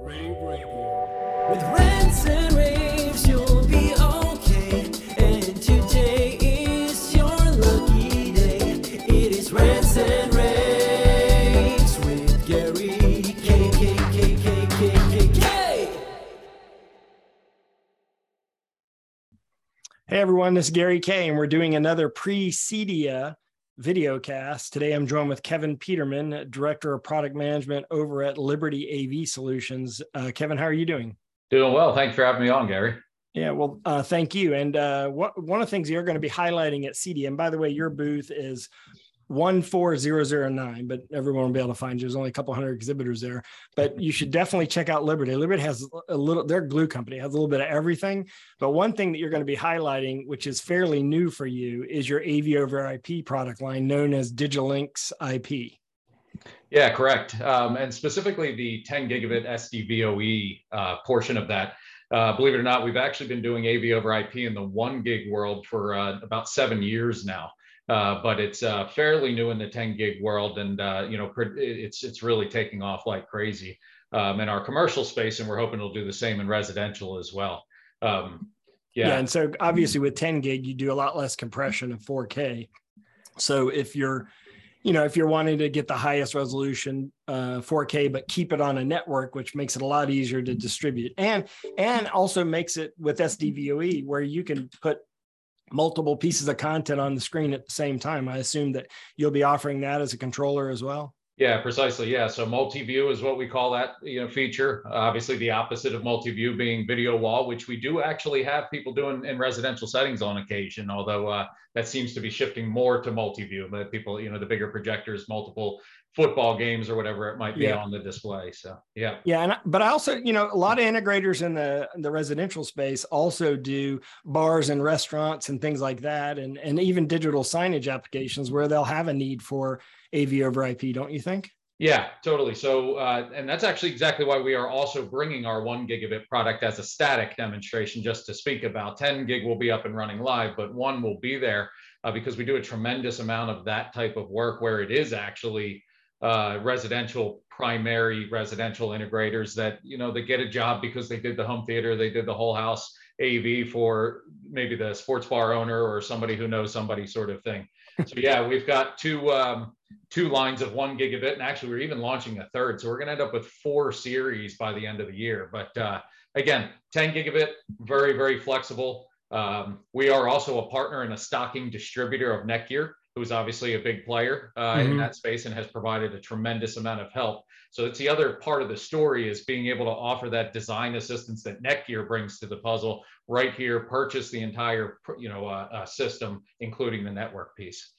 Rave Radio. With rants and raves, you'll be okay. And today is your lucky day. It is rants and raves with Gary K K K K K K K. Hey everyone, this is Gary K, and we're doing another pre-Cedia video cast. Today I'm joined with Kevin Peterman, Director of Product Management over at Liberty AV Solutions. Uh, Kevin, how are you doing? Doing well. Thanks for having me on, Gary. Yeah, well, uh, thank you. And uh, what, one of the things you're going to be highlighting at Cedia, and by the way, your booth is 14009, but everyone will be able to find you. There's only a couple hundred exhibitors there, but you should definitely check out Liberty. Liberty has a little, their glue company has a little bit of everything. But one thing that you're going to be highlighting, which is fairly new for you, is your AV over IP product line known as Digitalinx IP. Yeah, correct. Um, and specifically the 10 gigabit SDVOE uh, portion of that. Uh, believe it or not, we've actually been doing AV over IP in the one gig world for uh, about seven years now. Uh, but it's uh, fairly new in the 10 gig world, and uh, you know it's it's really taking off like crazy um, in our commercial space, and we're hoping it'll do the same in residential as well. Um, yeah. yeah, and so obviously with 10 gig, you do a lot less compression of 4K. So if you're you know, if you're wanting to get the highest resolution uh, 4K, but keep it on a network, which makes it a lot easier to distribute, and and also makes it with SDVOE where you can put multiple pieces of content on the screen at the same time. I assume that you'll be offering that as a controller as well. Yeah, precisely. Yeah. So multi-view is what we call that, you know, feature. Uh, obviously, the opposite of multi-view being video wall, which we do actually have people doing in residential settings on occasion. Although uh, that seems to be shifting more to multi-view. But people, you know, the bigger projectors, multiple football games or whatever it might be yeah. on the display. So yeah, yeah, and but I also you know a lot of integrators in the the residential space also do bars and restaurants and things like that, and and even digital signage applications where they'll have a need for AV over IP, don't you think? Yeah, totally. So, uh, and that's actually exactly why we are also bringing our one gigabit product as a static demonstration, just to speak about. 10 gig will be up and running live, but one will be there uh, because we do a tremendous amount of that type of work where it is actually uh, residential primary residential integrators that you know they get a job because they did the home theater they did the whole house av for maybe the sports bar owner or somebody who knows somebody sort of thing. So yeah we've got two um, two lines of one gigabit and actually we're even launching a third. So we're going to end up with four series by the end of the year. But uh, again 10 gigabit very very flexible. Um, we are also a partner and a stocking distributor of netgear who's obviously a big player uh, mm-hmm. in that space and has provided a tremendous amount of help. So it's the other part of the story is being able to offer that design assistance that Netgear brings to the puzzle right here. Purchase the entire you know uh, uh, system, including the network piece.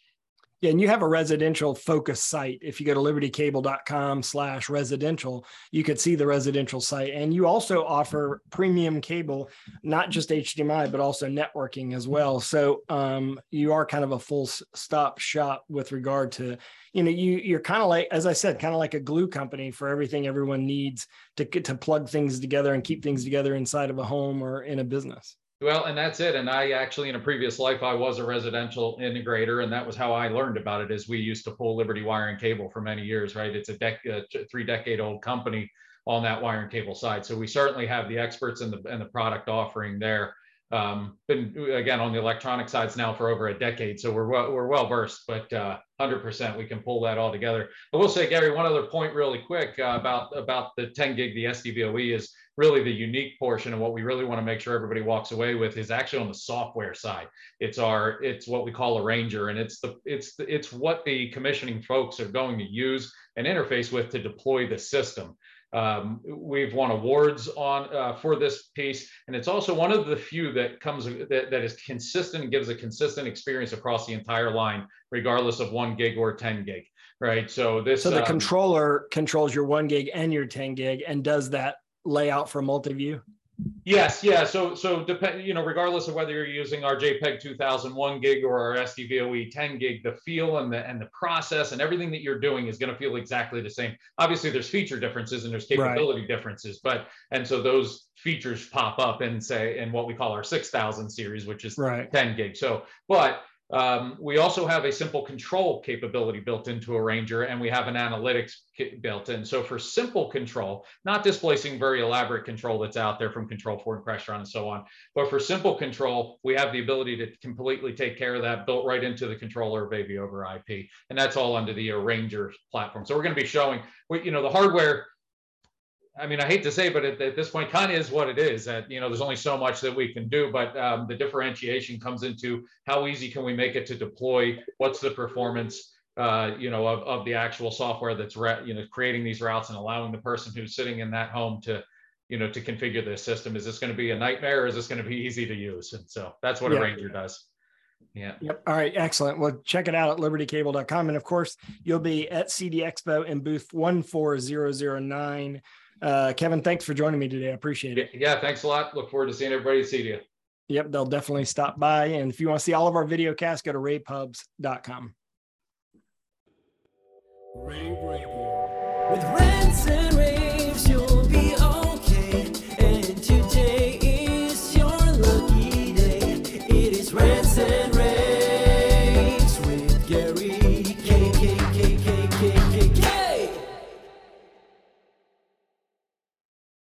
Yeah, and you have a residential focus site. If you go to libertycable.com slash residential, you could see the residential site. And you also offer premium cable, not just HDMI, but also networking as well. So um, you are kind of a full stop shop with regard to, you know, you you're kind of like, as I said, kind of like a glue company for everything everyone needs to, get to plug things together and keep things together inside of a home or in a business. Well, and that's it. And I actually, in a previous life, I was a residential integrator, and that was how I learned about it. Is we used to pull Liberty Wire and Cable for many years, right? It's a dec- uh, three decade old company on that wire and cable side. So we certainly have the experts and the and the product offering there. Um, been again on the electronic sides now for over a decade, so we're well, we're well versed. But uh, 100% we can pull that all together. I will say, Gary, one other point really quick uh, about about the 10 gig, the SDVOE is really the unique portion and what we really want to make sure everybody walks away with is actually on the software side. It's our it's what we call a ranger and it's the it's the, it's what the commissioning folks are going to use and interface with to deploy the system. Um, we've won awards on uh, for this piece, and it's also one of the few that comes that, that is consistent and gives a consistent experience across the entire line, regardless of one gig or 10 gig. Right. So this. So the um, controller controls your one gig and your 10 gig, and does that layout for multi-view? Yes, yeah. So, so depend, you know, regardless of whether you're using our JPEG 2001 gig or our SDVOE 10 gig, the feel and the and the process and everything that you're doing is going to feel exactly the same. Obviously, there's feature differences and there's capability right. differences, but and so those features pop up and say in what we call our 6000 series, which is right. 10 gig. So, but Um, we also have a simple control capability built into a Ranger, and we have an analytics built in. So for simple control, not displacing very elaborate control that's out there from Control4 Crestron and so on, but for simple control, we have the ability to completely take care of that built right into the controller of AV over IP, and that's all under the Ranger platform. So we're going to be showing, you know, the hardware I mean, I hate to say, but at, at this point, kind of is what it is. That you know, there's only so much that we can do, but um, the differentiation comes into how easy can we make it to deploy? What's the performance? Uh, you know, of, of the actual software that's re- you know creating these routes and allowing the person who's sitting in that home to, you know, to configure this system. Is this going to be a nightmare, or is this going to be easy to use? And so that's what yeah. a Ranger does. Yeah. Yep. All right. Excellent. Well, check it out at libertycable.com. And of course, you'll be at CEDIA Expo in booth 14009 uh, Kevin, thanks for joining me today. I appreciate it. Yeah, thanks a lot. Look forward to seeing everybody See you. Yep, they'll definitely stop by. And if you want to see all of our video casts, go to ravepubs.com. Rave Radio with Rants and Rave.